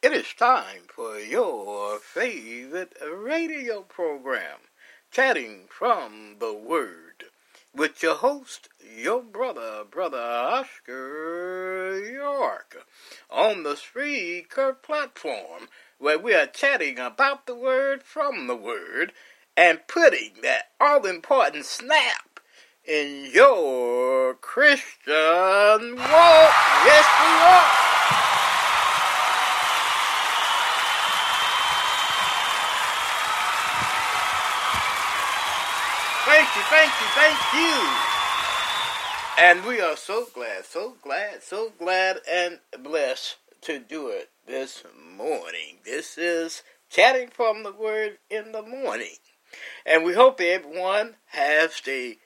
It is time for your favorite radio program, Chatting from the Word, with your host, your brother, Brother Oscar York, on the Spreaker platform, where we are chatting about the Word from the Word and putting that all important snap in your Christian walk. Yes, we are. Thank you, thank you, thank you. And we are so glad, so glad, so glad and blessed to do it this morning. This is Chatting from the Word in the Morning. And we hope everyone has the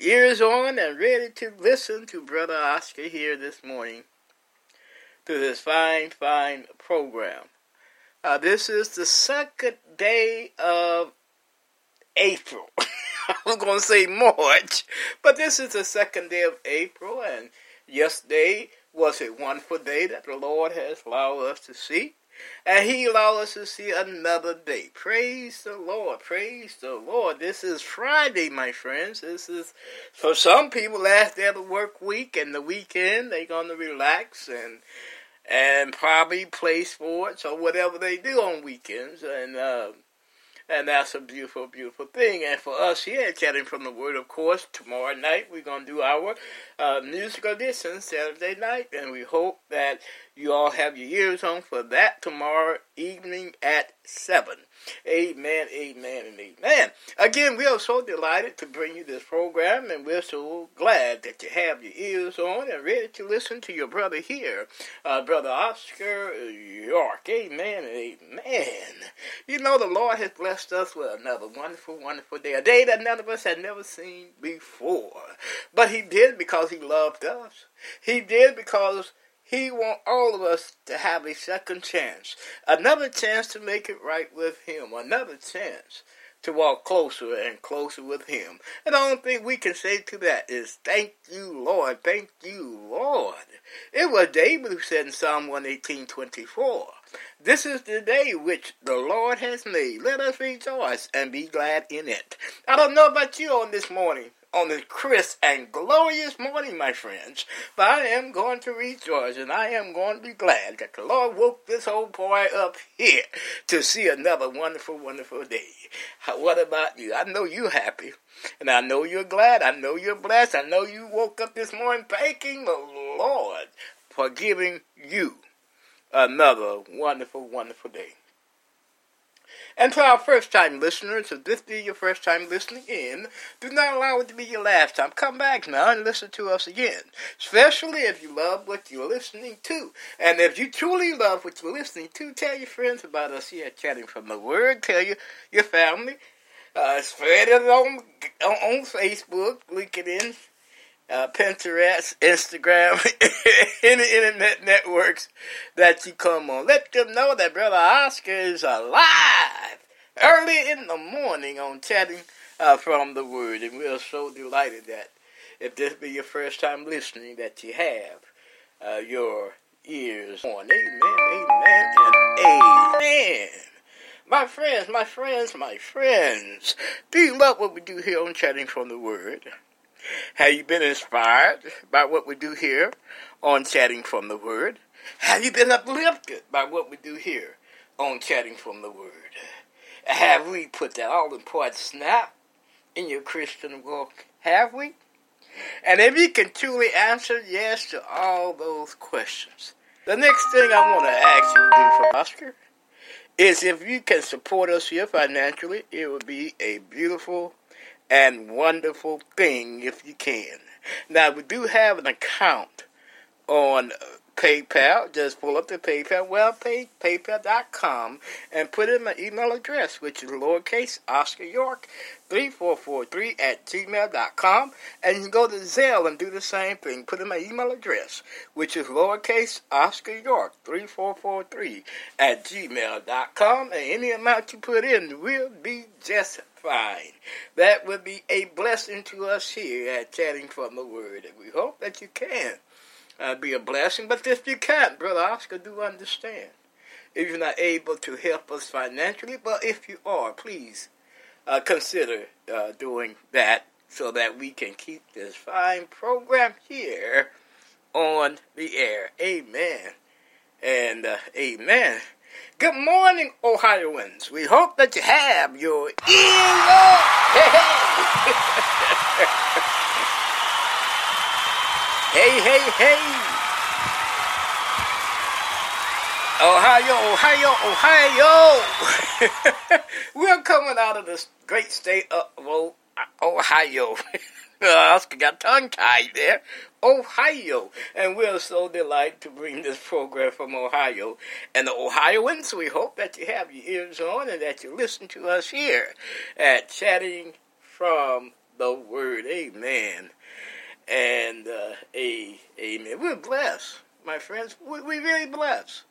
ears on and ready to listen to Brother Oscar here this morning to this fine, fine program. Uh, this is the second day of April. I was going to say March, but this is the second day of April, and yesterday was a wonderful day that the Lord has allowed us to see, and He allowed us to see another day. Praise the Lord, praise the Lord. This is Friday, my friends. This is, for some people, last day of the work week, and the weekend, they're to relax and and probably play sports or whatever they do on weekends, and uh, and that's a beautiful, beautiful thing. And for us here Chatting from the Word, of course, tomorrow night we're going to do our uh, musical edition Saturday night. And we hope that you all have your ears on for that tomorrow evening at 7. Amen, amen, and amen. Again, we are so delighted to bring you this program, and we're so glad that you have your ears on and ready to listen to your brother here, uh, Brother Oscar York. Amen, amen. You know, the Lord has blessed us with another wonderful, wonderful day, a day that none of us had never seen before. But He did because He loved us. He did because he wants all of us to have a second chance, another chance to make it right with Him, another chance to walk closer and closer with Him. And the only thing we can say to that is, Thank you, Lord. Thank you, Lord. It was David who said in Psalm 118 24, This is the day which the Lord has made. Let us rejoice and be glad in it. I don't know about you on this morning on this crisp and glorious morning, my friends. But I am going to rejoice and I am going to be glad that the Lord woke this old boy up here to see another wonderful, wonderful day. What about you? I know you're happy and I know you're glad. I know you're blessed. I know you woke up this morning thanking the Lord for giving you another wonderful, wonderful day. And to our first time listeners, if this be your first time listening in, do not allow it to be your last time. Come back now and listen to us again. Especially if you love what you're listening to. And if you truly love what you're listening to, tell your friends about us here Chatting from the Word. Tell your, your family. Uh, spread it on, on, on Facebook. Link it in uh, Pinterest, Instagram, any internet networks that you come on. Let them know that Brother Oscar is alive early in the morning on chatting uh, from the Word. And we are so delighted that if this be your first time listening, that you have uh, your ears on. Amen, amen, and amen. My friends, my friends, my friends, do you love what we do here on Chatting from the Word? Have you been inspired by what we do here on Chatting from the Word? Have you been uplifted by what we do here on Chatting from the Word? Have we put that all important snap in your Christian walk? Have we? And if you can truly answer yes to all those questions, the next thing I want to ask you to do for Oscar is if you can support us here financially, it would be a beautiful and wonderful thing if you can. Now, we do have an account on PayPal. Just pull up the PayPal webpage, paypal.com, and put in my email address, which is lowercase Oscar York 3443 at gmail.com. And you can go to Zelle and do the same thing. Put in my email address, which is lowercase Oscar York 3443 at gmail.com. And any amount you put in will be just fine. That would be a blessing to us here at Chatting from the Word. And we hope that you can uh, be a blessing. But if you can't, Brother Oscar, do understand. If you're not able to help us financially, but if you are, please uh, consider uh, doing that so that we can keep this fine program here on the air. Amen. And uh, amen. Good morning, Ohioans. We hope that you have your ears on. Hey, hey, hey. Ohio, Ohio, Ohio. We're coming out of this great state of Ohio. Oscar got tongue tied there. Ohio. And we're so delighted to bring this program from Ohio. And the Ohioans, we hope that you have your ears on and that you listen to us here at Chatting from the Word. Amen and uh, a, amen. We're blessed, my friends. We, we really blessed.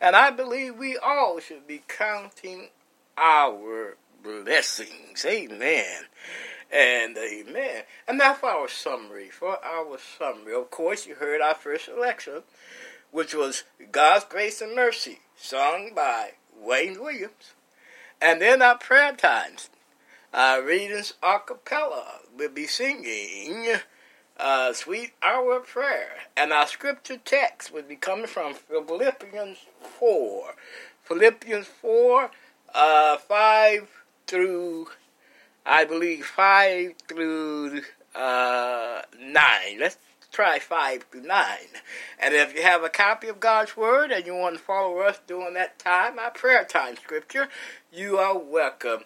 And I believe we all should be counting our blessings. Amen. And amen. And now for our summary. For our summary. Of course, you heard our first selection, which was God's Grace and Mercy, sung by Wayne Williams. And then our prayer times. Our readings a cappella will be singing uh, sweet hour of prayer. And our scripture text would be coming from Philippians 4. Philippians 4, uh, 5 through, I believe, 5 through uh, 9. Let's try 5 through 9. And if you have a copy of God's Word and you want to follow us during that time, our prayer time scripture, you are welcome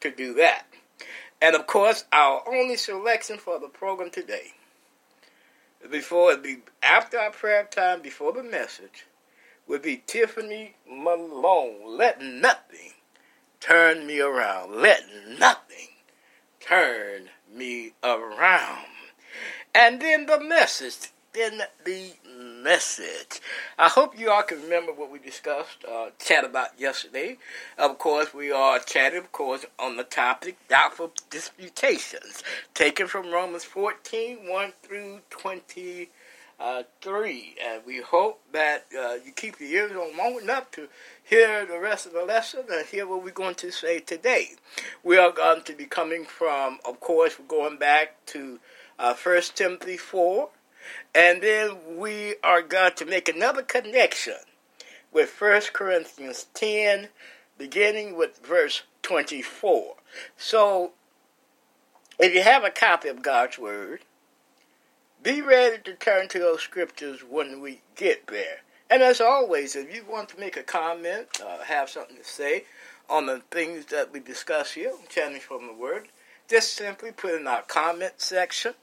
to do that. And of course, our only selection for the program today before be after our prayer time, before the message, would be Tiffany Malone. Let nothing turn me around. Let nothing turn me around. And then the message. Then the message. I hope you all can remember what we discussed, uh, chat about yesterday. Of course, we are chatting, of course, on the topic doubtful disputations, taken from Romans 14, 1 through 23. And we hope that uh, you keep your ears on long enough to hear the rest of the lesson and hear what we're going to say today. We are going to be coming from, of course, we're going back to uh, 1 Timothy 4. And then we are going to make another connection with 1 Corinthians 10, beginning with verse 24. So, if you have a copy of God's Word, be ready to turn to those scriptures when we get there. And as always, if you want to make a comment, uh, have something to say on the things that we discuss here, chanting from the Word, just simply put in our comment section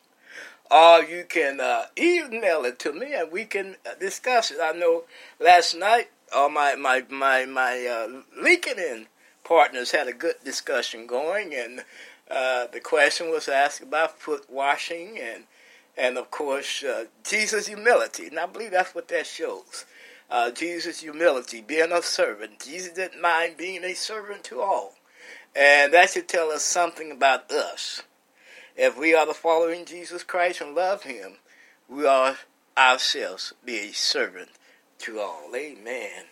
or you can uh, email it to me and we can uh, discuss it. I know last night all my my my my uh, LinkedIn partners had a good discussion going, and uh, the question was asked about foot washing and and of course uh, Jesus' humility, and I believe that's what that shows. Uh, Jesus' humility, being a servant. Jesus didn't mind being a servant to all. And that should tell us something about us. If we are the following Jesus Christ and love Him, we are ourselves be a servant to all. Amen.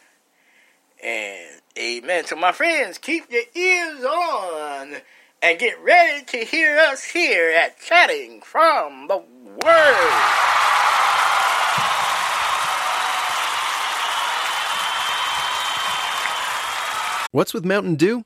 And amen. So, my friends, keep your ears on and get ready to hear us here at Chatting from the Word. What's with Mountain Dew?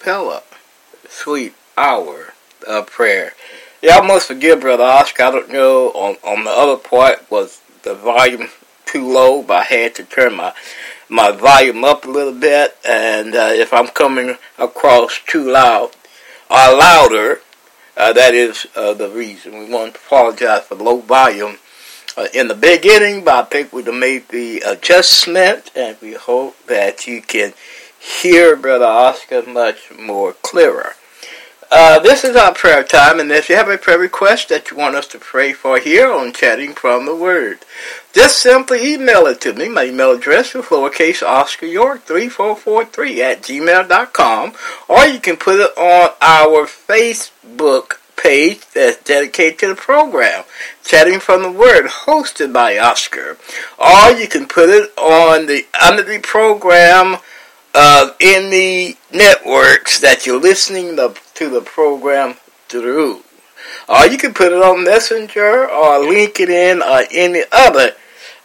Acapella, Sweet Hour of Prayer. Y'all must forgive Brother Oscar. I don't know on on the other part was the volume too low, but I had to turn my my volume up a little bit. And uh, if I'm coming across too loud or louder, uh, that is uh, the reason. We want to apologize for low volume uh, in the beginning, but I think we've made the adjustment, and we hope that you can hear Brother Oscar much more clearer. Uh, this is our prayer time, and if you have a prayer request that you want us to pray for here on Chatting from the Word, just simply email it to me. My email address is lowercase Oscar York 3443 at gmail.com, or you can put it on our Facebook page that's dedicated to the program, Chatting from the Word, hosted by Oscar. Or you can put it on the under the program uh, in the networks that you're listening the, to the program through. Or you can put it on Messenger or LinkedIn or any other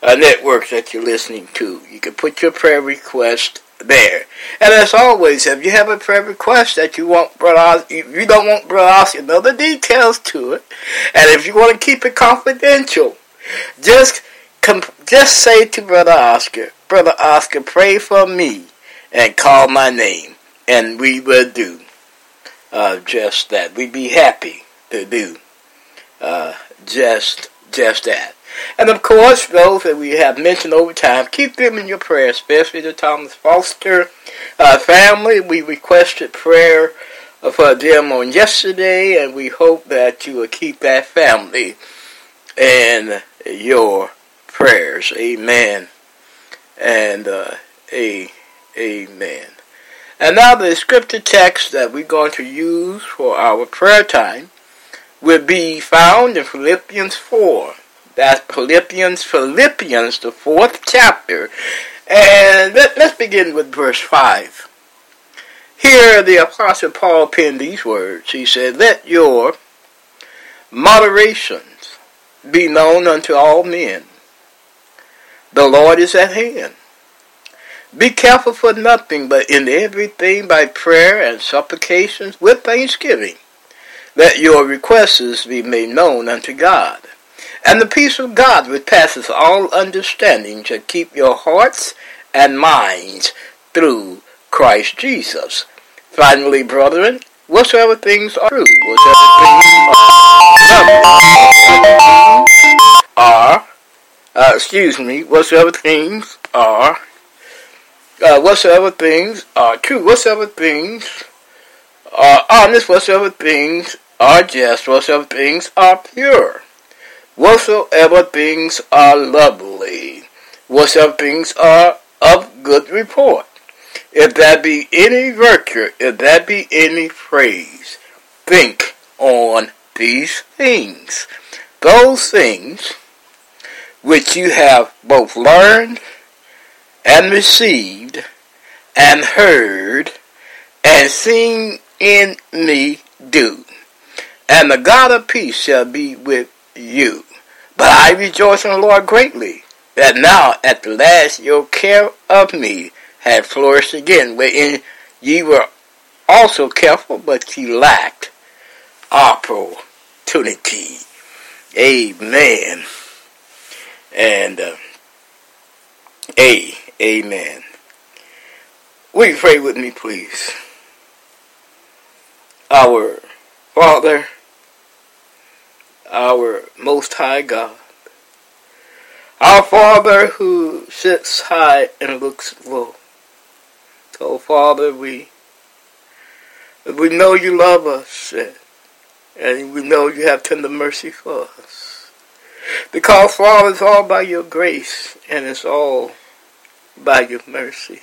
uh, networks that you're listening to. You can put your prayer request there. And as always, if you have a prayer request that you want Brother Os- you don't want Brother Oscar to know the details to it, and if you want to keep it confidential, just com- just say to Brother Oscar, Brother Oscar, pray for me and call my name, and we will do uh, just that. We'd be happy to do uh, just just that. And of course, those that we have mentioned over time, keep them in your prayer, especially the Thomas Foster uh, family. We requested prayer for them on yesterday, and we hope that you will keep that family in your prayers. Amen. And uh, a, amen. And now the scripture text that we're going to use for our prayer time will be found in Philippians 4. That's Philippians, Philippians, the fourth chapter. And let, let's begin with verse 5. Here the Apostle Paul penned these words. He said, Let your moderations be known unto all men. The Lord is at hand. Be careful for nothing, but in everything by prayer and supplications with thanksgiving. Let your requests be made known unto God. And the peace of God, which passes all understanding, shall keep your hearts and minds through Christ Jesus. Finally, brethren, whatsoever things are true, whatsoever things are lovely, are, uh, excuse me, whatsoever things are, uh, whatsoever things are true, whatsoever things are honest, whatsoever things are just, whatsoever things are pure, whatsoever things are lovely, whatsoever things are of good report. If there be any virtue, if there be any praise, think on these things. Those things which you have both learned and received and heard and seen in me do. And the God of peace shall be with you. But I rejoice in the Lord greatly, that now at the last your care of me had flourished again, wherein ye were also careful, but ye lacked opportunity. Amen. And uh, A. Amen. Will you pray with me, please? Our Father, our Most High God, our Father who sits high and looks low. Oh, Father, we we know you love us, and we know you have tender mercy for us. Because, Father, it's all by your grace, and it's all by your mercy.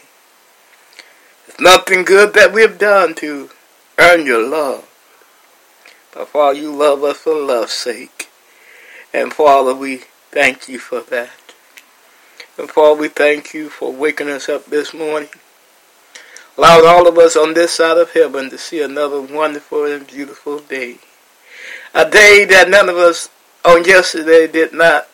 It's nothing good that we've done to earn your love. But, Father, you love us for love's sake. And, Father, we thank you for that. And, Father, we thank you for waking us up this morning allowed all of us on this side of heaven to see another wonderful and beautiful day. A day that none of us on yesterday did not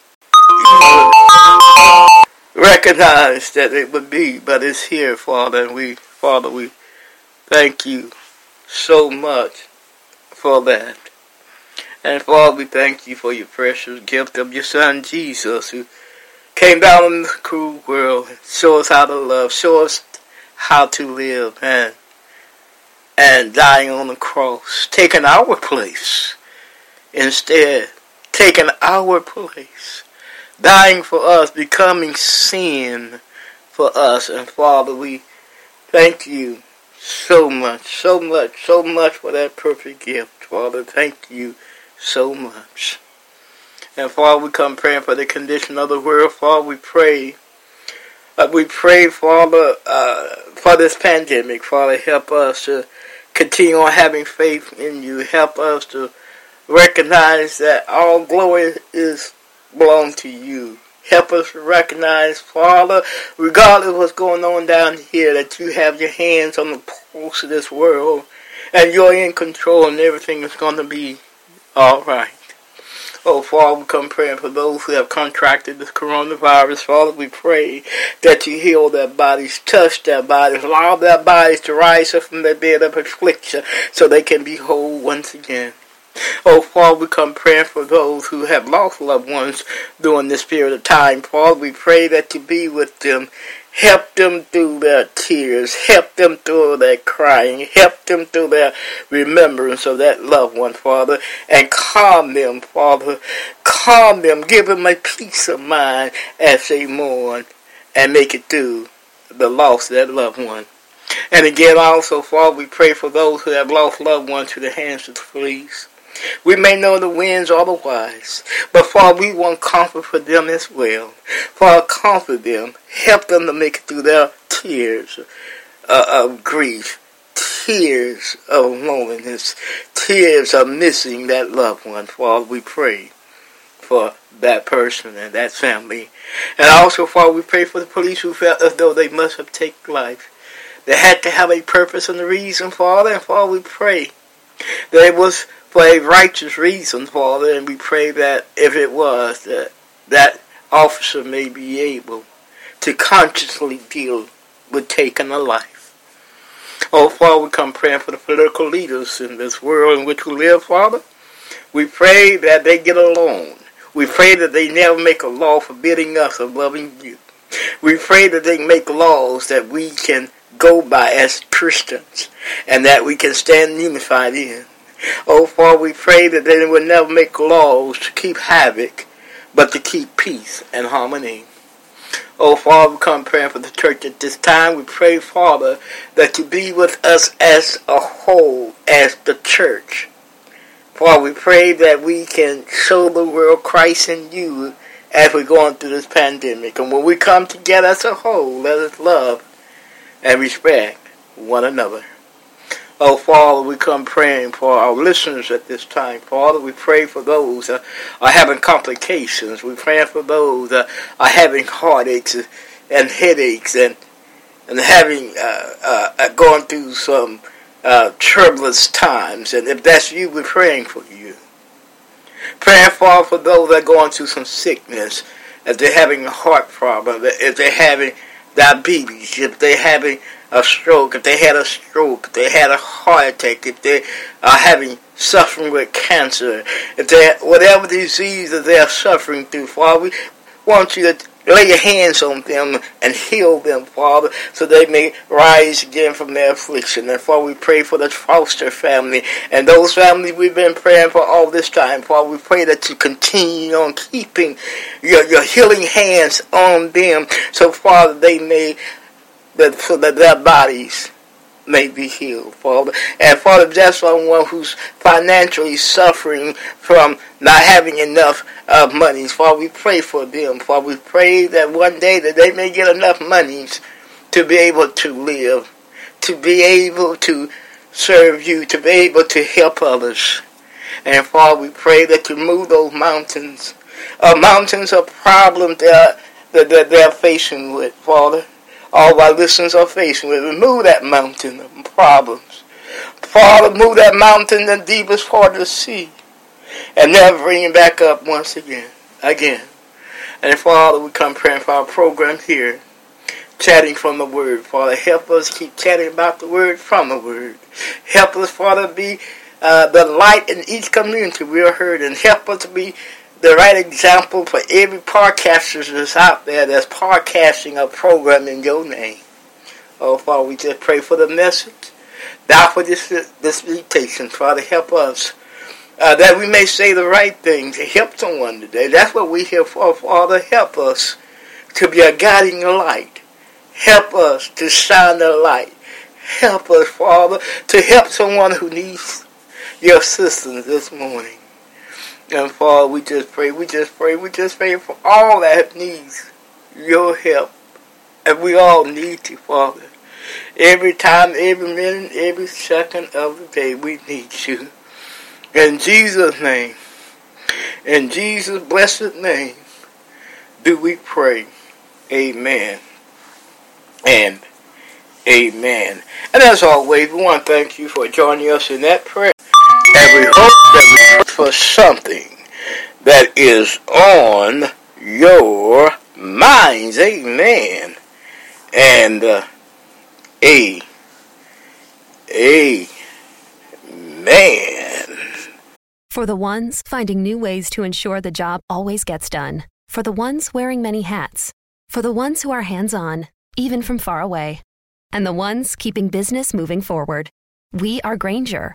recognize that it would be, but it's here, Father, and we, Father, we thank you so much for that. And Father, we thank you for your precious gift of your Son Jesus, who came down in the cruel world, show us how to love, show us how to live and and dying on the cross, taking our place instead, taking our place, dying for us, becoming sin for us. And Father, we thank you so much, so much, so much for that perfect gift. Father, thank you so much. And Father, we come praying for the condition of the world. Father, we pray uh, we pray, Father, uh, for this pandemic. Father, help us to continue on having faith in you. Help us to recognize that all glory is belong to you. Help us recognize, Father, regardless of what's going on down here, that you have your hands on the pulse of this world and you're in control and everything is going to be all right. Oh, Father, we come praying for those who have contracted this coronavirus. Father, we pray that you heal their bodies, touch their bodies, allow their bodies to rise up from their bed of affliction so they can be whole once again. Oh, Father, we come praying for those who have lost loved ones during this period of time. Father, we pray that you be with them Help them through their tears. Help them through their crying. Help them through their remembrance of that loved one, Father. And calm them, Father. Calm them. Give them a peace of mind as they mourn and make it through the loss of that loved one. And again, also, Father, we pray for those who have lost loved ones to the hands of the police. We may know the winds otherwise, but Father, we want comfort for them as well. Father, comfort them. Help them to make it through their tears uh, of grief, tears of loneliness, tears of missing that loved one. Father, we pray for that person and that family. And also, Father, we pray for the police who felt as though they must have taken life. They had to have a purpose and a reason, Father, and Father, we pray that it was for a righteous reason, Father, and we pray that if it was, that that officer may be able to consciously deal with taking a life. Oh, Father, we come praying for the political leaders in this world in which we live, Father. We pray that they get along. We pray that they never make a law forbidding us of loving you. We pray that they make laws that we can go by as Christians and that we can stand unified in. Oh, Father, we pray that they will never make laws to keep havoc, but to keep peace and harmony. Oh, Father, we come praying for the church at this time. We pray, Father, that you be with us as a whole, as the church. Father, we pray that we can show the world Christ in you as we're going through this pandemic. And when we come together as a whole, let us love and respect one another. Oh, Father, we come praying for our listeners at this time. Father, we pray for those that are having complications. We pray for those that are having heartaches and headaches and and having uh, uh, uh going through some uh, times. And if that's you, we're praying for you. Praying, Father, for those that are going through some sickness, if they're having a heart problem, if they're having diabetes, if they're having a stroke, if they had a stroke, if they had a heart attack, if they are having suffering with cancer, if they whatever disease that they are suffering through, Father, we want you to lay your hands on them and heal them, Father, so they may rise again from their affliction. And Father, we pray for the Foster family and those families we've been praying for all this time. Father, we pray that you continue on keeping your, your healing hands on them, so Father, they may, that, so that their bodies may be healed, Father. And Father, that's someone who's financially suffering from not having enough uh, monies. Father, we pray for them. Father, we pray that one day that they may get enough monies to be able to live, to be able to serve you, to be able to help others. And Father, we pray that you move those mountains, uh, mountains of problems that, that, that they're facing with, Father all our listeners are facing with. Remove that mountain of problems. Father, move that mountain the deepest part of the sea. And never bring it back up once again. Again. And Father, we come praying for our program here. Chatting from the Word. Father, help us keep chatting about the Word from the Word. Help us, Father, be uh, the light in each community we are heard. And help us to be the right example for every podcaster that's out there that's podcasting a program in your name. Oh, Father, we just pray for the message. Die for this, this meditation. Father, help us. Uh, that we may say the right things to help someone today. That's what we're here for. Father, help us to be a guiding light. Help us to shine the light. Help us, Father, to help someone who needs your assistance this morning. And Father, we just pray, we just pray, we just pray for all that needs your help. And we all need you, Father. Every time, every minute, every second of the day, we need you. In Jesus' name, in Jesus' blessed name, do we pray. Amen. And amen. And as always, we want to thank you for joining us in that prayer. And we hope for something that is on your minds. Amen. And uh, a amen. For the ones finding new ways to ensure the job always gets done. For the ones wearing many hats. For the ones who are hands on, even from far away. And the ones keeping business moving forward. We are Grainger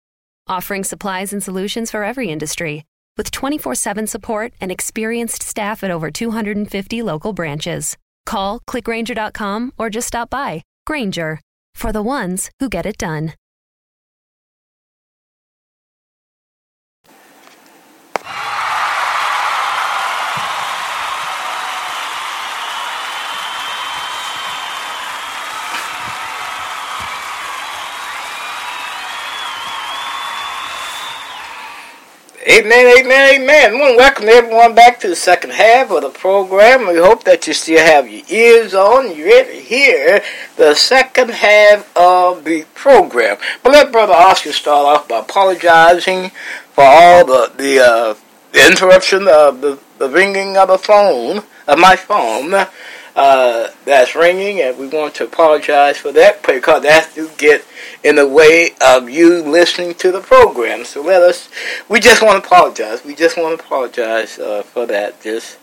offering supplies and solutions for every industry, with 24 7 support and experienced staff at over 250 local branches. Call clickgrainger.com or just stop by. Grainger, for the ones who get it done. Amen, amen, amen. To welcome everyone back to the second half of the program. We hope that you still have your ears on. You're ready to hear the second half of the program. But let Brother Oscar start off by apologizing for all the the, uh, the interruption of the, the ringing of the phone, of my phone uh, that's ringing, and we want to apologize for that because that do get in the way of you listening to the program. So let us, we just want to apologize. We just want to apologize uh, for that. Just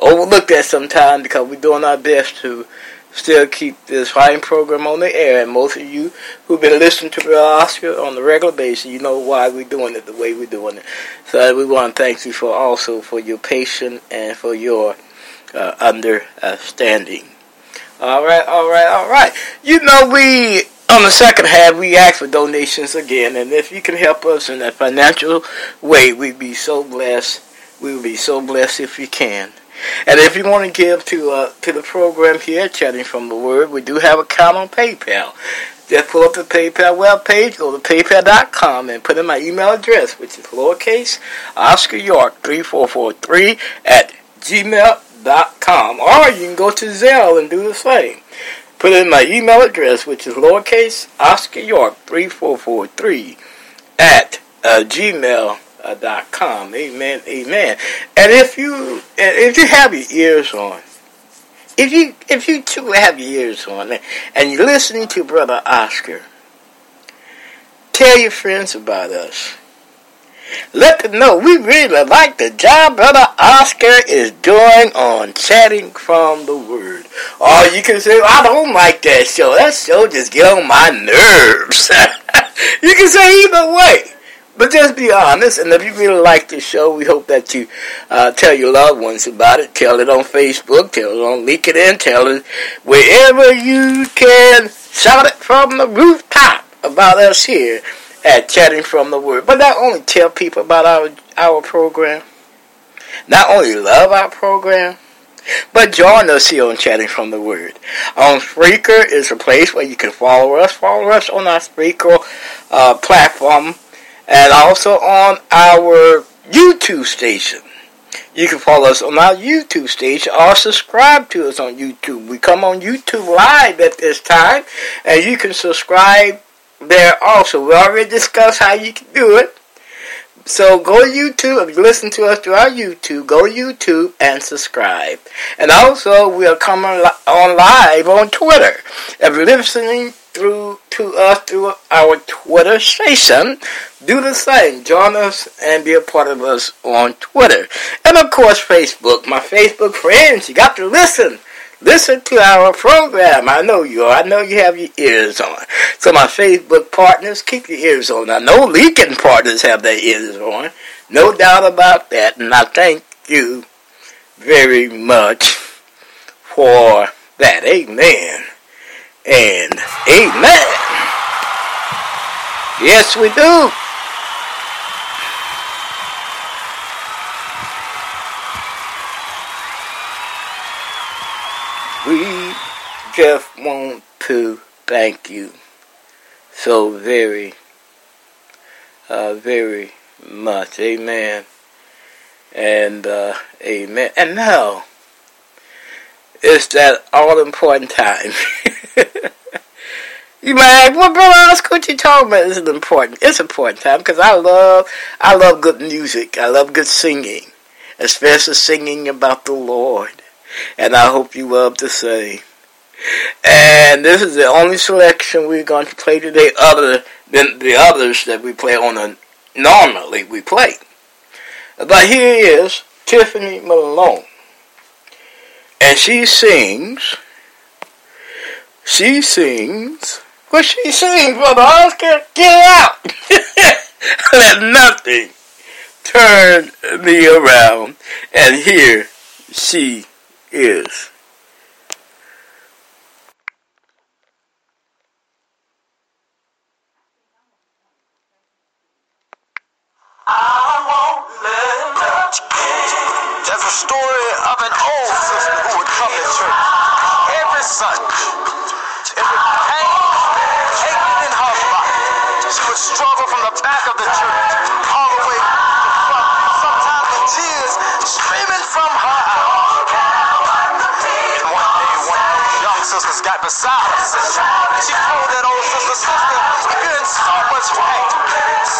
overlook that sometime because we're doing our best to still keep this writing program on the air. And most of you who've been listening to the Oscar on the regular basis, you know why we're doing it the way we're doing it. So we want to thank you for also for your patience and for your uh, understanding. All right, all right, all right. You know, we on the second half we ask for donations again, and if you can help us in a financial way, we'd be so blessed. We would be so blessed if you can. And if you want to give to uh, to the program here, chatting from the Word, we do have a account on PayPal. Just pull up the PayPal web page, go to paypal.com, and put in my email address, which is lowercase Oscar York three four four three at gmail.com. Or you can go to Zelle and do the same. Put in my email address, which is lowercase Oscar York three four four three at uh, gmail.com. Amen, amen. And if you if you have your ears on, if you if you two have your ears on and you're listening to Brother Oscar, tell your friends about us. Let them know we really like the job Brother Oscar is doing on chatting from the Word. Or you can say, I don't like that show. That show just get on my nerves. you can say either way. But just be honest, and if you really like the show, we hope that you uh, tell your loved ones about it. Tell it on Facebook, tell it on LinkedIn, tell it wherever you can. Shout it from the rooftop about us here at Chatting from the Word. But not only tell people about our our program, not only love our program, but join us here on Chatting from the Word. On Spreaker is a place where you can follow us. Follow us on our Spreaker uh, platform and also on our YouTube station. You can follow us on our YouTube station or subscribe to us on YouTube. We come on YouTube live at this time, and you can subscribe there also. We already discussed how you can do it. So go to YouTube. If you listen to us through our YouTube, go to YouTube and subscribe. And also, we are coming on live on Twitter. If you're listening through to us through our Twitter station, do the same. Join us and be a part of us on Twitter. And of course, Facebook. My Facebook friends, you got to listen. Listen to our program. I know you are. I know you have your ears on. So my Facebook partners, keep your ears on. I know LinkedIn partners have their ears on. No doubt about that. And I thank you very much for that. Amen. And amen. Yes, we do. Just want to thank you so very, uh, very much. Amen. And uh, amen. And now, it's that all important time. you might ask, well, brother Oscar, what you talking about? This is important. It's important time because I love, I love good music. I love good singing, especially singing about the Lord. And I hope you love the same. And this is the only selection we're going to play today, other than the others that we play on a normally we play. But here is Tiffany Malone. And she sings, she sings, what she sings, Brother Oscar? Get out! Let nothing turn me around. And here she is. There's a story of an old sister who would come to church every Sunday. It would pain aching in her body. She would struggle from the back of the church all the way to the front, sometimes with tears streaming from her sisters got beside her she told that old sister, sister, you're in so much pain,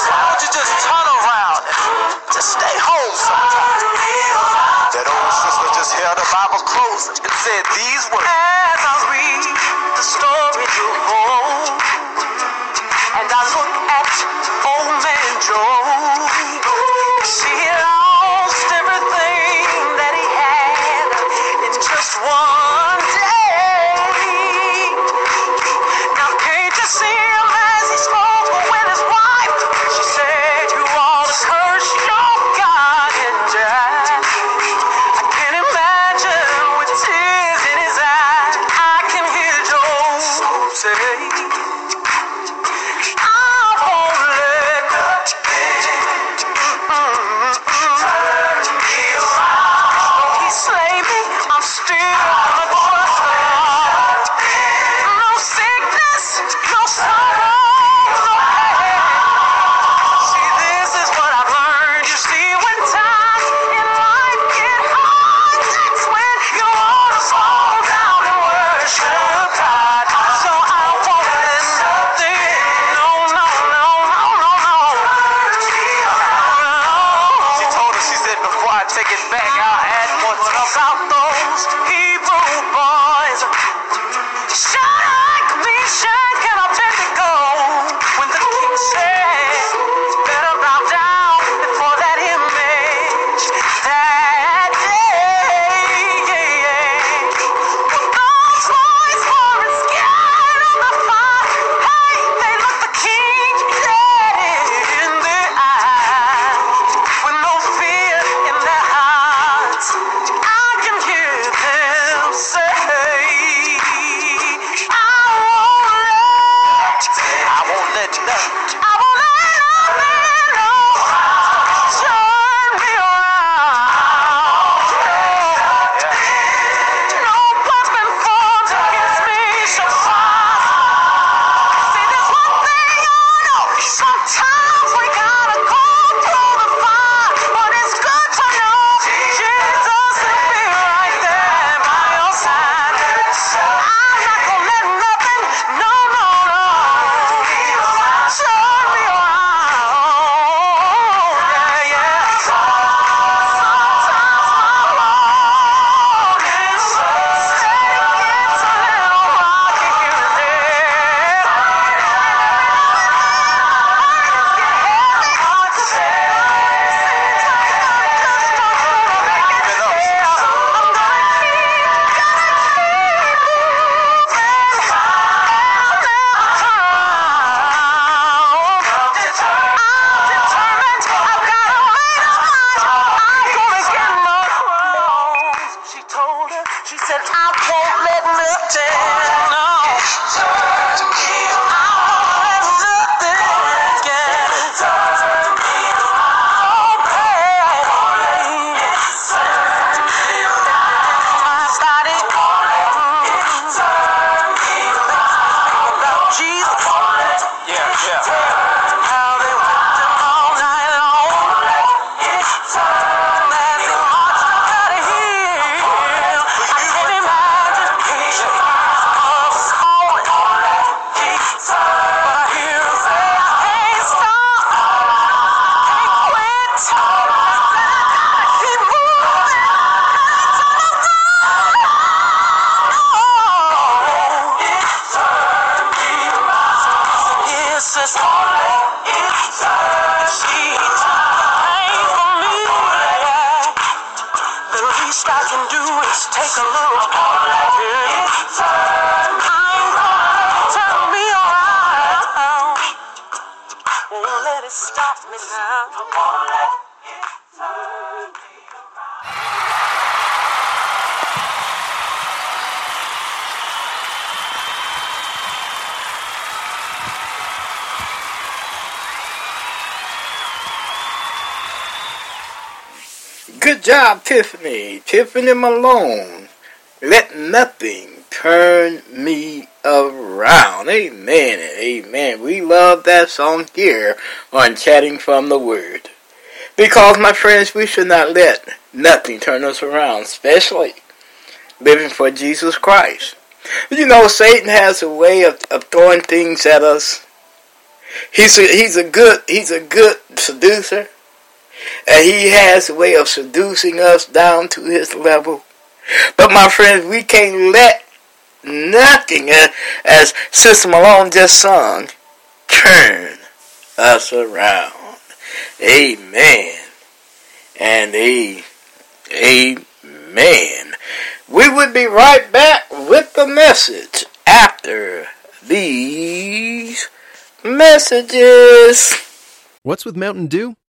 why don't you just turn around and just stay home sometime? That old sister just held the Bible close and said these words. As I read the story you hold, and I look at old man Joe, job, Tiffany. Tiffany Malone. Let nothing turn me around. Amen amen. We love that song here on Chatting from the Word. Because, my friends, we should not let nothing turn us around, especially living for Jesus Christ. You know, Satan has a way of, of throwing things at us. He's a, he's a good he's a good seducer. And he has a way of seducing us down to his level. But my friends, we can't let nothing, uh, as Sister Malone just sung, turn us around. Amen. And a, amen. We would be right back with the message after these messages. What's with Mountain Dew?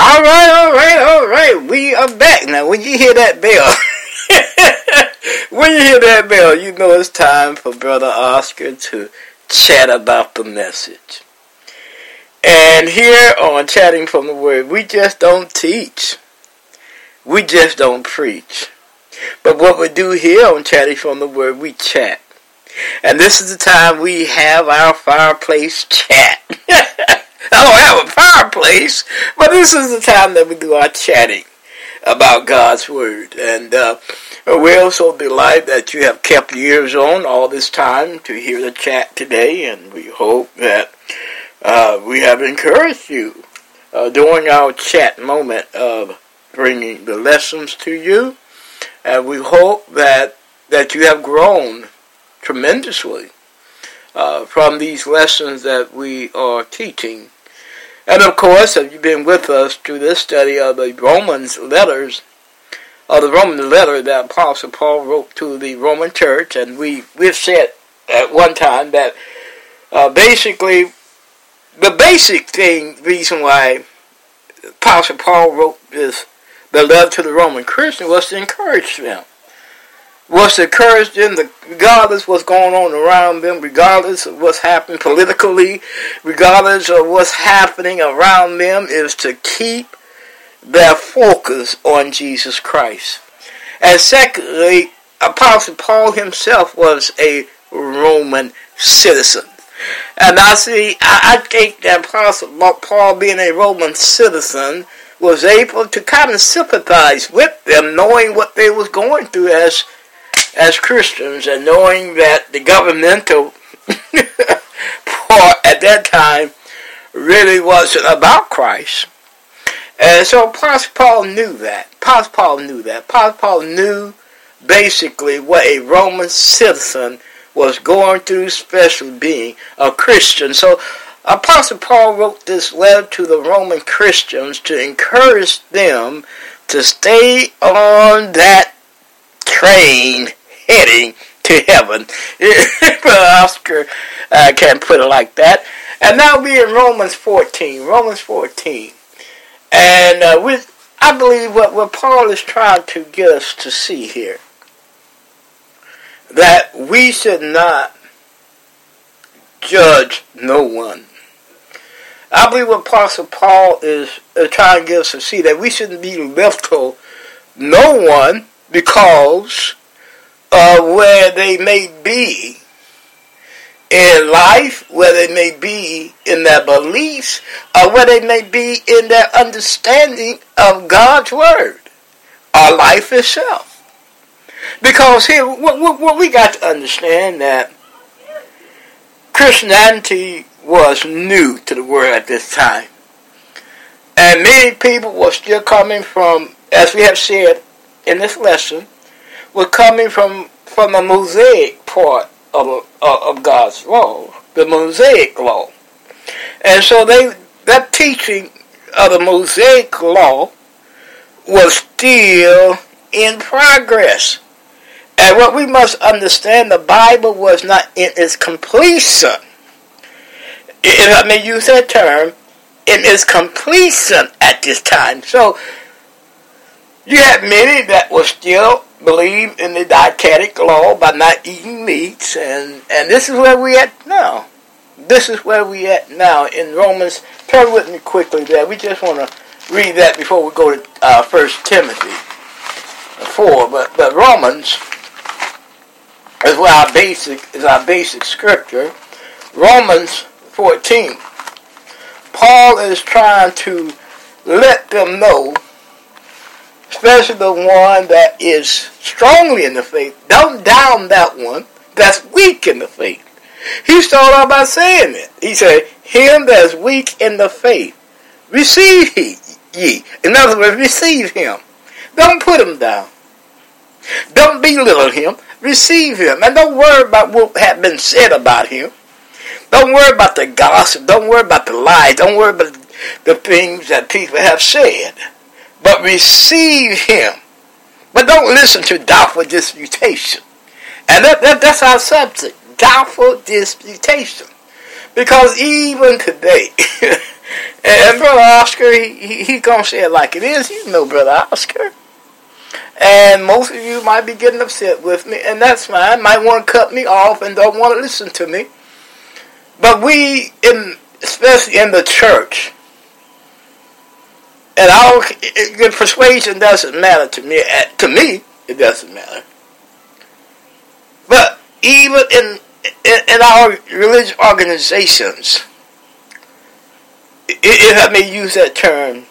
All right, all right, all right. We are back now. When you hear that bell, when you hear that bell, you know it's time for Brother Oscar to chat about the message. And here on Chatting from the Word, we just don't teach. We just don't preach. But what we do here on Chatting from the Word, we chat. And this is the time we have our fireplace chat. I don't have a fireplace, but this is the time that we do our chatting about God's Word. And uh, we're also delighted that you have kept ears on all this time to hear the chat today, and we hope that uh, we have encouraged you uh, during our chat moment of bringing the lessons to you. And we hope that, that you have grown tremendously uh, from these lessons that we are teaching. And of course, if you've been with us through this study of the Romans letters, of the Roman letter that Apostle Paul wrote to the Roman church, and we, we've said at one time that uh, basically the basic thing, reason why Apostle Paul wrote this, the letter to the Roman Christian was to encourage them was encouraged them, regardless what's going on around them, regardless of what's happening politically, regardless of what's happening around them, is to keep their focus on Jesus Christ. And secondly, Apostle Paul himself was a Roman citizen. And I see, I, I think that Apostle Paul, being a Roman citizen, was able to kind of sympathize with them, knowing what they was going through as as Christians and knowing that the governmental part at that time really wasn't about Christ. And so Apostle Paul knew that. Apostle Paul knew that. Apostle Paul knew basically what a Roman citizen was going through, especially being a Christian. So Apostle Paul wrote this letter to the Roman Christians to encourage them to stay on that train heading to heaven. Oscar uh, can't put it like that. And now we're in Romans 14. Romans 14. And uh, with, I believe what, what Paul is trying to get us to see here that we should not judge no one. I believe what Apostle Paul is, is trying to get us to see that we shouldn't be left to no one because where they may be in life, where they may be in their beliefs, or where they may be in their understanding of God's Word, or life itself. Because here, what we got to understand that Christianity was new to the world at this time. And many people were still coming from, as we have said in this lesson, were coming from, from the Mosaic part of, of God's law, the Mosaic law. And so they that teaching of the Mosaic law was still in progress. And what we must understand, the Bible was not in its completion. If I may use that term, in its completion at this time. So you had many that were still believe in the dietetic law by not eating meats, and and this is where we at now. This is where we at now in Romans. Turn with me quickly there. We just want to read that before we go to uh, First Timothy four. But but Romans is where our basic is our basic scripture. Romans 14. Paul is trying to let them know, especially the one that is strongly in the faith. Don't down that one that's weak in the faith. He started out by saying it. He said, Him that's weak in the faith, receive ye. In other words, receive him. Don't put him down. Don't belittle him receive him. And don't worry about what has been said about him. Don't worry about the gossip. Don't worry about the lies. Don't worry about the things that people have said. But receive him. But don't listen to doubtful disputation. And that, that, that's our subject. Doubtful disputation. Because even today, and Brother Oscar, he, he, he gonna say it like it is. You know, Brother Oscar. And most of you might be getting upset with me, and that's fine. Might want to cut me off and don't want to listen to me. But we, in, especially in the church, and our the persuasion doesn't matter to me. To me, it doesn't matter. But even in in, in our religious organizations, if I may use that term,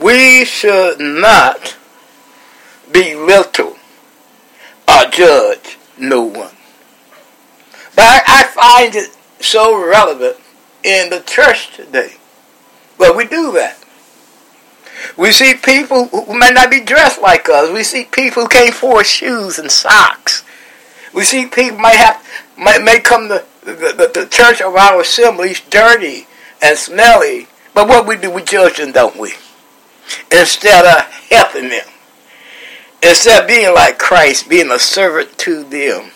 we should not belittle or judge no one. But I, I find it so relevant in the church today. But we do that. We see people who may not be dressed like us. We see people who can't afford shoes and socks. We see people may have may, may come to the, the, the church of our assemblies dirty and smelly. But what we do, we judge them, don't we? instead of helping them. Instead of being like Christ, being a servant to them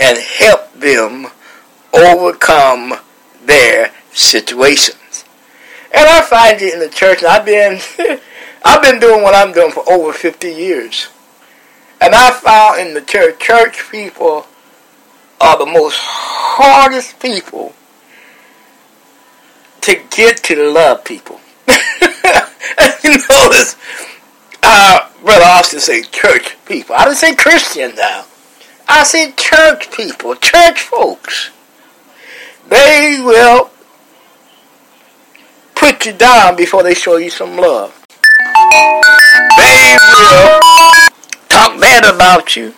and help them overcome their situations. And I find it in the church, and I've been I've been doing what I'm doing for over 50 years. And I found in the church, church people are the most hardest people to get to love people. you notice, uh, Brother Austin say church people. I didn't say Christian now. I said church people, church folks. They will put you down before they show you some love. They will talk bad about you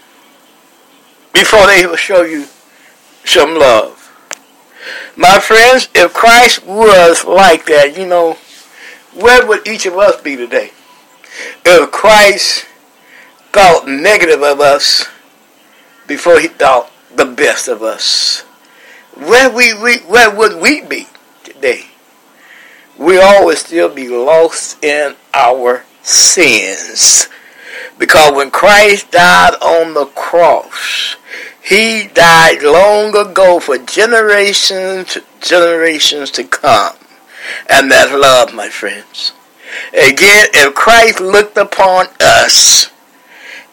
before they will show you some love. My friends, if Christ was like that, you know, where would each of us be today? If Christ thought negative of us, before he thought the best of us, where we, where would we be today? We always still be lost in our sins. Because when Christ died on the cross, he died long ago for generations, generations to come. And that love, my friends. Again, if Christ looked upon us,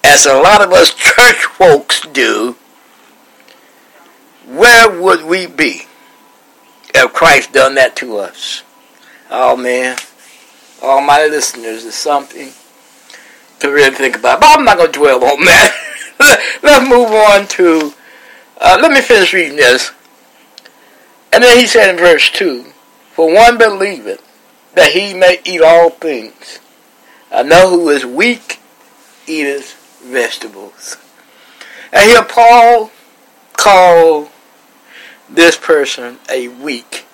as a lot of us church folks do, where would we be if Christ done that to us? Oh man, all my listeners is something to really think about. But I'm not going to dwell on that. Let's move on to, uh, let me finish reading this. And then he said in verse 2, For one believeth that he may eat all things. I know who is weak eateth vegetables. And here Paul called this person a weak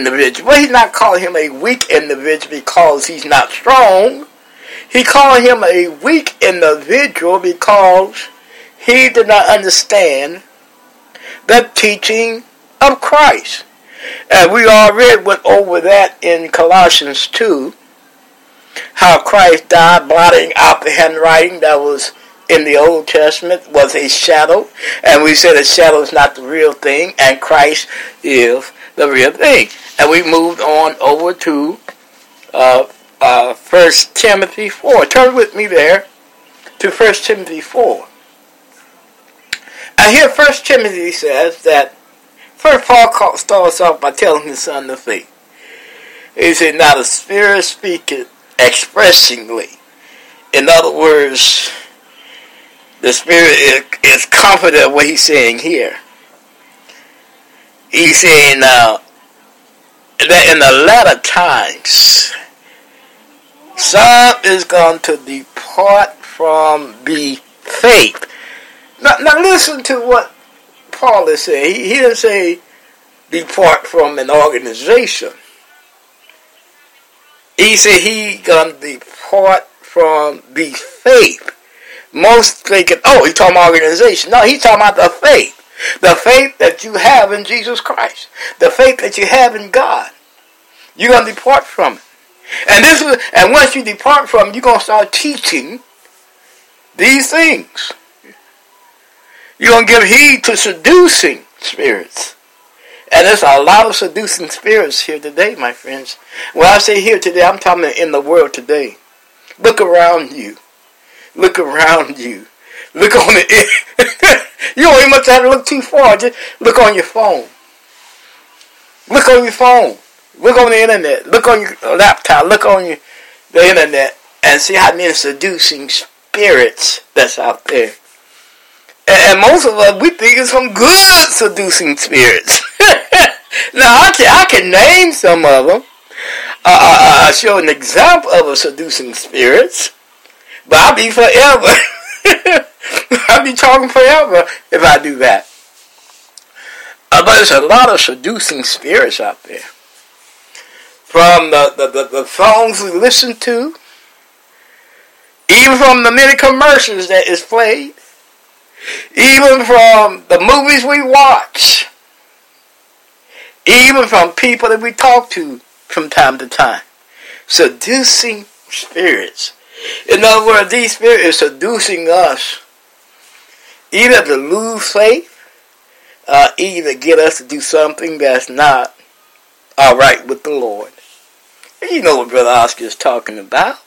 individual. He's not calling him a weak individual because he's not strong. He called him a weak individual because he did not understand the teaching of Christ. And we already went over that in Colossians 2, how Christ died blotting out the handwriting that was in the Old Testament was a shadow. And we said a shadow is not the real thing, and Christ is the real thing. And we moved on over to uh, uh, 1 Timothy 4. Turn with me there to 1 Timothy 4. And here 1 Timothy says that first Paul starts off by telling his son the faith. He said, Now the Spirit speaketh expressingly. In other words, the Spirit is, is confident of what he's saying here. He's saying now uh, that in the latter times, some is going to depart from the faith. Now, now listen to what Paul is saying. He, he didn't say depart from an organization. He said he gonna depart from the faith. Most thinking, oh, he's talking about organization. No, he's talking about the faith. The faith that you have in Jesus Christ. The faith that you have in God. You're gonna depart from it. And this is, and once you depart from, you're gonna start teaching these things. You're gonna give heed to seducing spirits. And there's a lot of seducing spirits here today, my friends. When I say here today, I'm talking in the world today. Look around you. Look around you. Look on the. Internet. You don't even have to look too far. Just look on your phone. Look on your phone. Look on the internet. Look on your laptop. Look on your, the internet and see how many seducing spirits that's out there. And, and most of us, we think it's some good seducing spirits. now, I can, I can name some of them. Uh, uh, uh show an example of a seducing spirits. But I'll be forever. I'll be talking forever if I do that. Uh, but there's a lot of seducing spirits out there from the, the, the, the songs we listen to, even from the many commercials that is played, even from the movies we watch, even from people that we talk to from time to time. Seducing spirits. In other words, these spirits are seducing us either to lose faith, uh, either get us to do something that's not all right with the Lord. You know what Brother Oscar is talking about.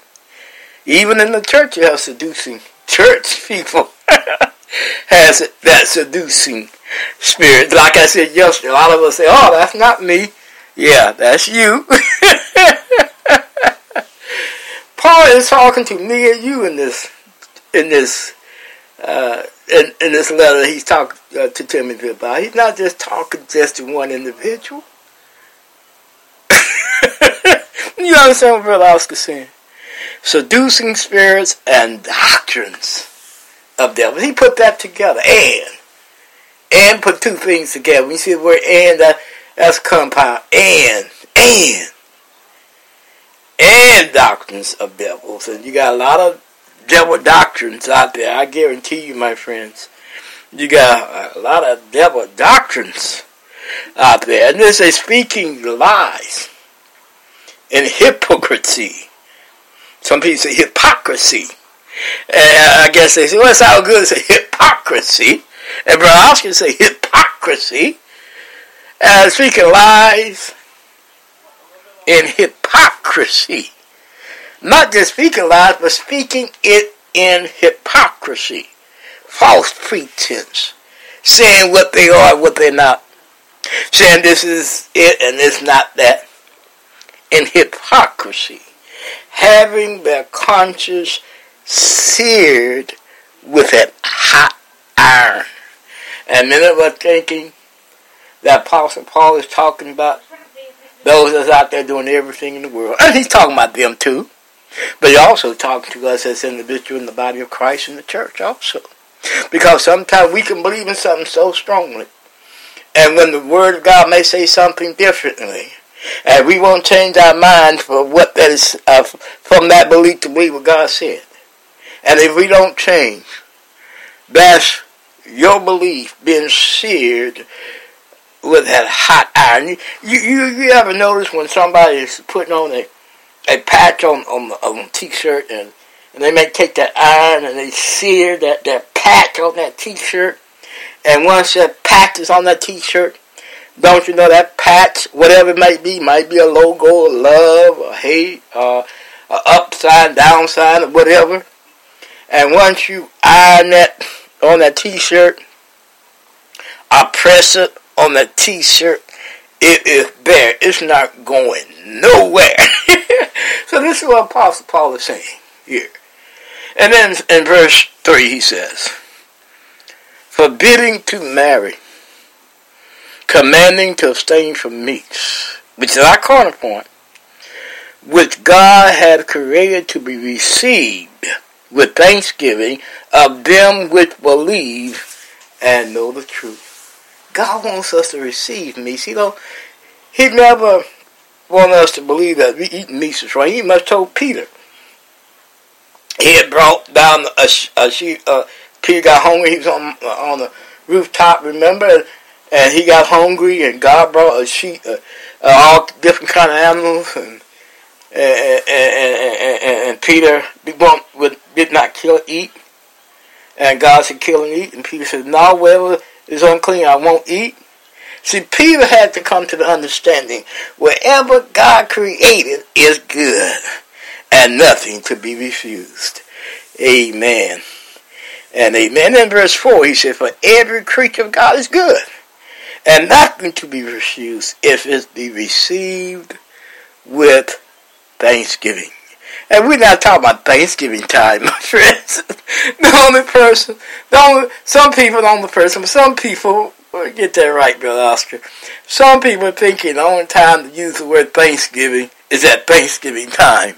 Even in the church, you have seducing church people. has that seducing spirit. Like I said yesterday, a lot of us say, "Oh, that's not me." Yeah, that's you. Paul is talking to me and you in this, in this, uh, in, in this letter. He's talking uh, to Timothy about. He's not just talking just to one individual. You understand what Brother Oscar saying? Seducing spirits and doctrines of devils. He put that together. And. And put two things together. When you see the word and, that, that's compound. And. And. And doctrines of devils. And you got a lot of devil doctrines out there. I guarantee you, my friends. You got a lot of devil doctrines out there. And this is speaking lies and hypocrisy. Some people say hypocrisy. And I guess they say, well, how good it's hypocrisy. And Brother Oscar say hypocrisy. And speaking lies and hypocrisy. Not just speaking lies, but speaking it in hypocrisy. False pretense. Saying what they are, what they're not. Saying this is it and it's not that. In hypocrisy. Having their conscience seared with a hot iron. And many of us thinking that Apostle Paul is talking about those that's out there doing everything in the world. And he's talking about them too. But he's also talking to us as individuals in the body of Christ in the church also. Because sometimes we can believe in something so strongly. And when the Word of God may say something differently, and we won't change our mind for what that is uh, from that belief to believe what God said. And if we don't change, that's your belief being seared with that hot iron. You, you, you ever notice when somebody is putting on a, a patch on, on, on t-shirt and, and they may take that iron and they sear that, that patch on that t-shirt and once that patch is on that t-shirt, don't you know that patch, whatever it might be, might be a logo, of love, or hate, uh, a upside, downside, or whatever. And once you iron that on that t-shirt, I press it on that t-shirt, it is there. It's not going nowhere. so this is what Apostle Paul is saying here. And then in verse 3 he says, forbidding to marry, commanding to abstain from meats, which is our corner point, which God had created to be received with thanksgiving of them which believe and know the truth. God wants us to receive meats. You know, He never wanted us to believe that we eat meats right. He must told Peter. He had brought down a, a sheep. Uh, Peter got hungry. He was on on the rooftop. Remember, and he got hungry, and God brought a sheep, uh, uh, all different kind of animals, and and, and, and, and Peter did not kill eat, and God said kill and eat, and Peter said no, whatever is unclean, I won't eat. See, Peter had to come to the understanding wherever God created is good and nothing to be refused. Amen. And amen. In verse 4, he said, For every creature of God is good and nothing to be refused if it be received with thanksgiving. And we're not talking about Thanksgiving time, my friends. the only person, the only, some people, the only person, some people, get that right, Brother Oscar. Some people are thinking the only time to use the word Thanksgiving is at Thanksgiving time.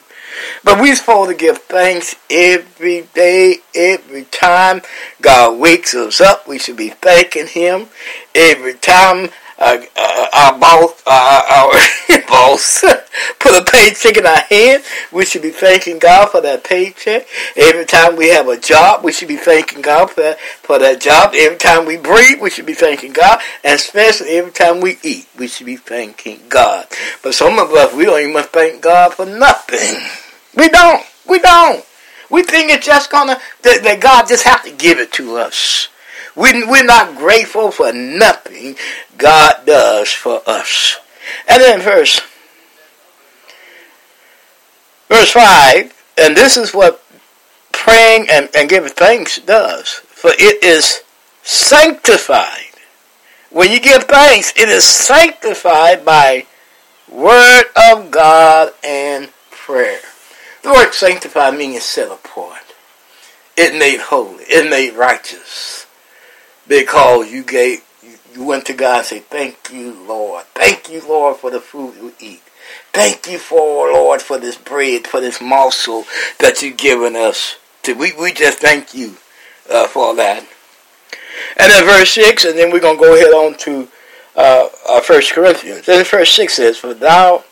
But we're supposed to give thanks every day, every time God wakes us up. We should be thanking Him every time uh, uh, our boss, uh, our boss put a paycheck in our hand. We should be thanking God for that paycheck. Every time we have a job, we should be thanking God for that, for that job. Every time we breathe, we should be thanking God. And especially every time we eat, we should be thanking God. But some of us, we don't even thank God for nothing. We don't. We don't. We think it's just gonna that, that God just have to give it to us. We, we're not grateful for nothing God does for us. And then verse verse five, and this is what praying and, and giving thanks does. For it is sanctified. When you give thanks, it is sanctified by word of God and prayer. The word sanctified means set apart. It made holy. It made righteous. Because you gave you went to God and said, Thank you, Lord. Thank you, Lord, for the food you eat. Thank you for, Lord, for this bread, for this morsel that you've given us. We, we just thank you uh, for that. And then verse 6, and then we're to go ahead on to uh, uh, 1 Corinthians. Then verse 6 says, For thou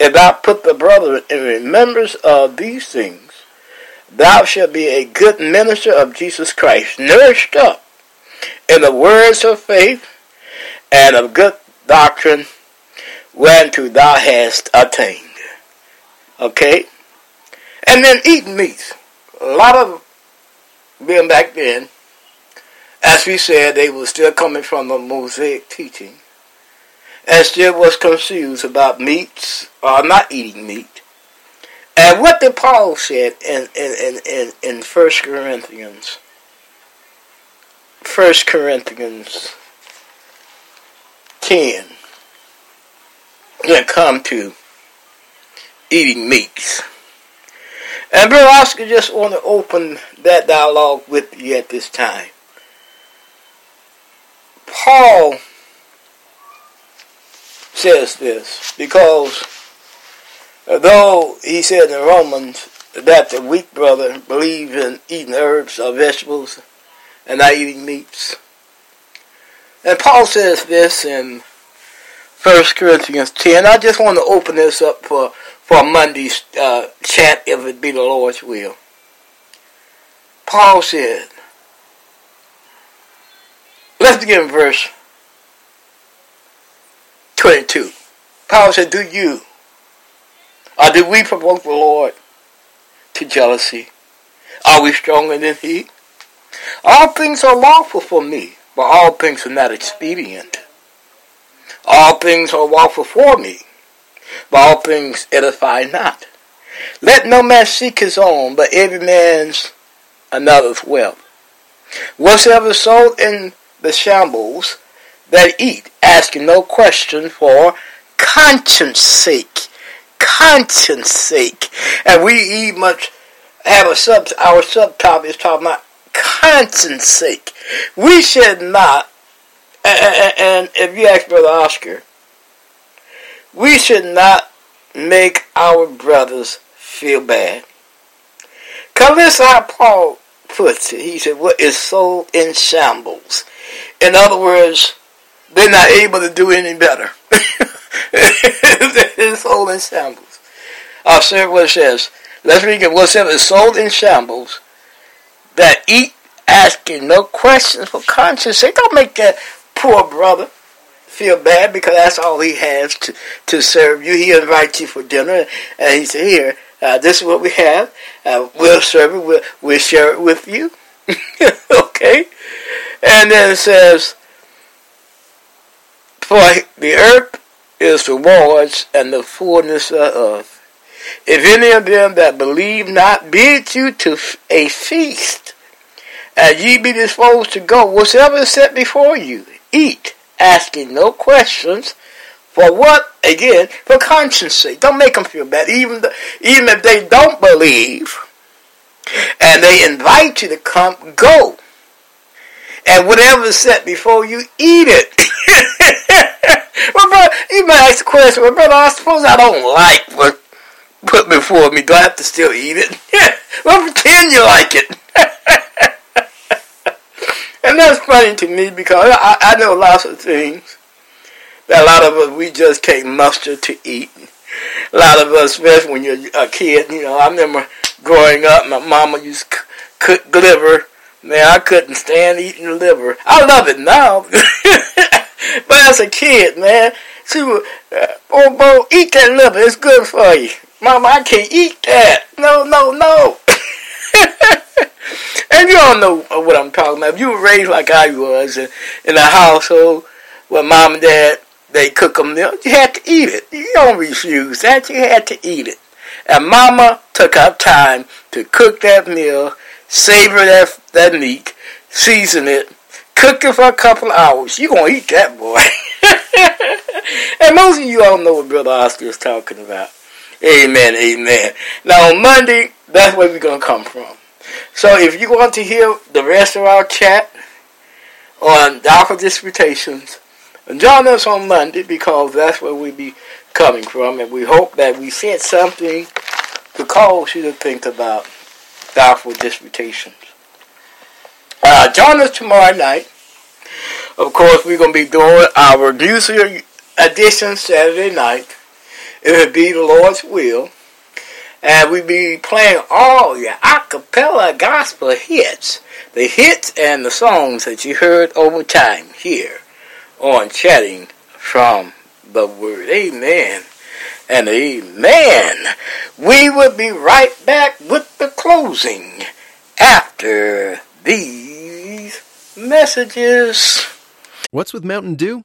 if thou put the brother in remembrance of these things, thou shalt be a good minister of Jesus Christ, nourished up in the words of faith and of good doctrine whereunto thou hast attained. Okay? And then eating meat. A lot of being back then, as we said, they were still coming from the Mosaic teaching and still was confused about meats or not eating meat. And what did Paul said in in, in, in, in 1 Corinthians? 1 Corinthians 10 when it come to eating meats. And Brother Oscar just want to open that dialogue with you at this time. Paul says this because though he said in Romans that the weak brother believes in eating herbs or vegetables and not eating meats. And Paul says this in 1 Corinthians 10. I just want to open this up for, for Monday's uh, chat if it be the Lord's will. Paul said, let's begin verse 22. Paul said, Do you, or do we provoke the Lord to jealousy? Are we stronger than He? All things are lawful for me, but all things are not expedient. All things are lawful for me, but all things edify not. Let no man seek his own, but every man's another's wealth. Whatsoever sold in the shambles, that eat, asking no question for conscience sake. Conscience sake. And we eat much have a sub our subtopic is talking about conscience sake. We should not and, and if you ask Brother Oscar, we should not make our brothers feel bad. Because this is how Paul puts it. He said, What is soul in shambles? In other words, they're not able to do any better. it's soul in shambles. What it says. Let's read it. Whatsoever is sold in shambles, that eat asking no questions for conscience sake. Don't make that poor brother feel bad because that's all he has to, to serve you. He invites you for dinner and he said, here, uh, this is what we have. Uh, we'll serve it. We'll, we'll share it with you. okay? And then it says, for the earth is the Lord's and the fullness of If any of them that believe not bid you to a feast, and ye be disposed to go, whatsoever is set before you, eat, asking no questions. For what? Again, for conscience sake. Don't make them feel bad. Even, the, even if they don't believe, and they invite you to come, go. And whatever is set before you, eat it. well, brother, you might ask the question, well, brother, I suppose I don't like what put before me. Do I have to still eat it? well, pretend you like it. and that's funny to me because I, I know lots of things that a lot of us, we just can't muster to eat. A lot of us, especially when you're a kid, you know, I remember growing up, my mama used to cook liver. Man, I couldn't stand eating liver. I love it now. But as a kid, man, she would, uh, oh, bro, eat that liver. It's good for you. Mama, I can't eat that. No, no, no. and you all know what I'm talking about. If you were raised like I was in, in a household where mom and dad, they cook meal, you had to eat it. You don't refuse that. You had to eat it. And mama took her time to cook that meal, savor that, that meat, season it, cook it for a couple hours. You gonna eat that, boy. and most of you all know what Brother Oscar is talking about. Amen, amen. Now on Monday, that's where we're gonna come from. So if you want to hear the rest of our chat on Doubtful Disputations, join us on Monday because that's where we be coming from, and we hope that we said something to cause you to think about Doubtful Disputations. Uh, join us tomorrow night. Of course, we're going to be doing our Year edition Saturday night. If it be the Lord's will. And we be playing all your acapella gospel hits. The hits and the songs that you heard over time here on Chatting from the Word. Amen and amen. We will be right back with the closing after these messages. What's with Mountain Dew?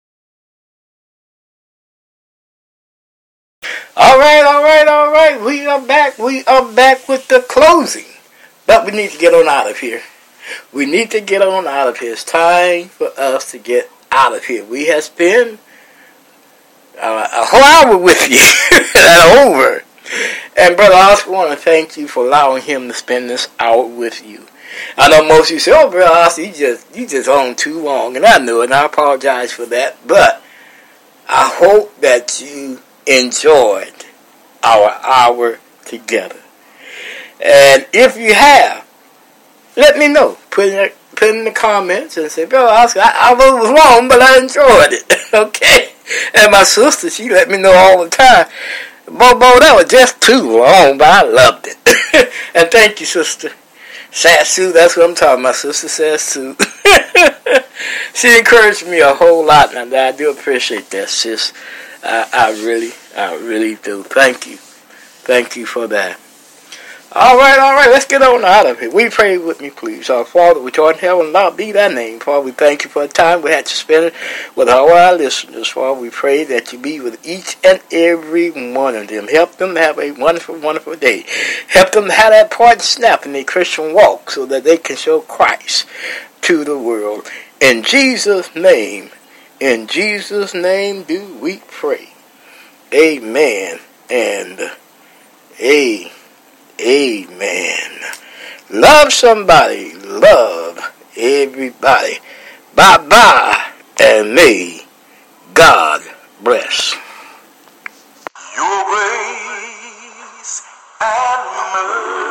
All right, all right, all right. We are back. We are back with the closing. But we need to get on out of here. We need to get on out of here. It's time for us to get out of here. We have spent uh, a whole hour with you and over. And brother, Oscar, I want to thank you for allowing him to spend this hour with you. I know most of you say, "Oh, brother, Austin, you just you just on too long," and I know, it, and I apologize for that. But I hope that you enjoyed our hour together. And if you have, let me know. Put in put in the comments and say, "Brother Oscar, I, I was wrong, but I enjoyed it." okay. And my sister, she let me know all the time. Bobo, that was just too long, but I loved it. and thank you, sister. Satsu, that's what I'm talking about, sister Satsu. she encouraged me a whole lot, and I do appreciate that, sis. I, I really, I really do. Thank you. Thank you for that. All right, all right, let's get on out of here. We pray with me, please. Our Father, which art in heaven, not be thy name. Father, we thank you for the time we had to spend with all our listeners. Father, we pray that you be with each and every one of them. Help them have a wonderful, wonderful day. Help them have that part snap in their Christian walk so that they can show Christ to the world. In Jesus' name, in Jesus' name do we pray. Amen and a Amen. Love somebody. Love everybody. Bye bye. And may God bless. Your grace and mercy